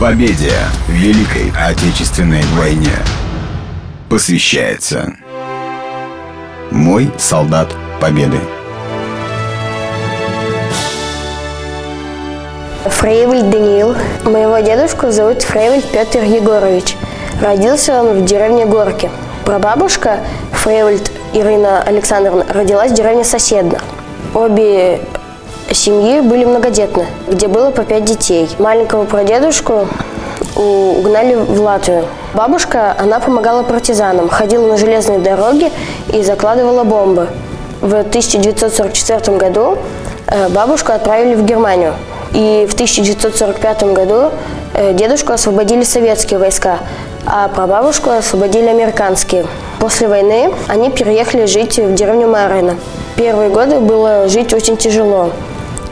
Победе Великой Отечественной войне посвящается «Мой солдат Победы». Фрейвель Даниил. Моего дедушку зовут Фрейвель Петр Егорович. Родился он в деревне Горки. Прабабушка Фрейвельд Ирина Александровна родилась в деревне Соседна. Обе семьи были многодетны, где было по пять детей. Маленького прадедушку угнали в Латвию. Бабушка, она помогала партизанам, ходила на железные дороги и закладывала бомбы. В 1944 году э, бабушку отправили в Германию. И в 1945 году э, дедушку освободили советские войска, а прабабушку освободили американские. После войны они переехали жить в деревню Марина. Первые годы было жить очень тяжело.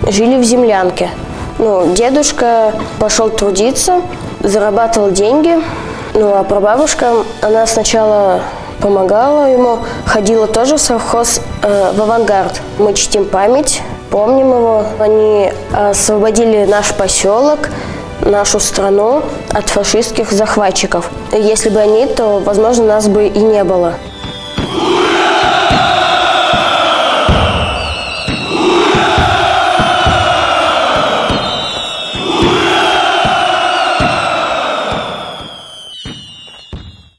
Жили в землянке. Ну, дедушка пошел трудиться, зарабатывал деньги. Ну, а прабабушка, она сначала помогала ему, ходила тоже в совхоз э, в авангард. Мы чтим память помним его. Они освободили наш поселок, нашу страну от фашистских захватчиков. Если бы они, то, возможно, нас бы и не было.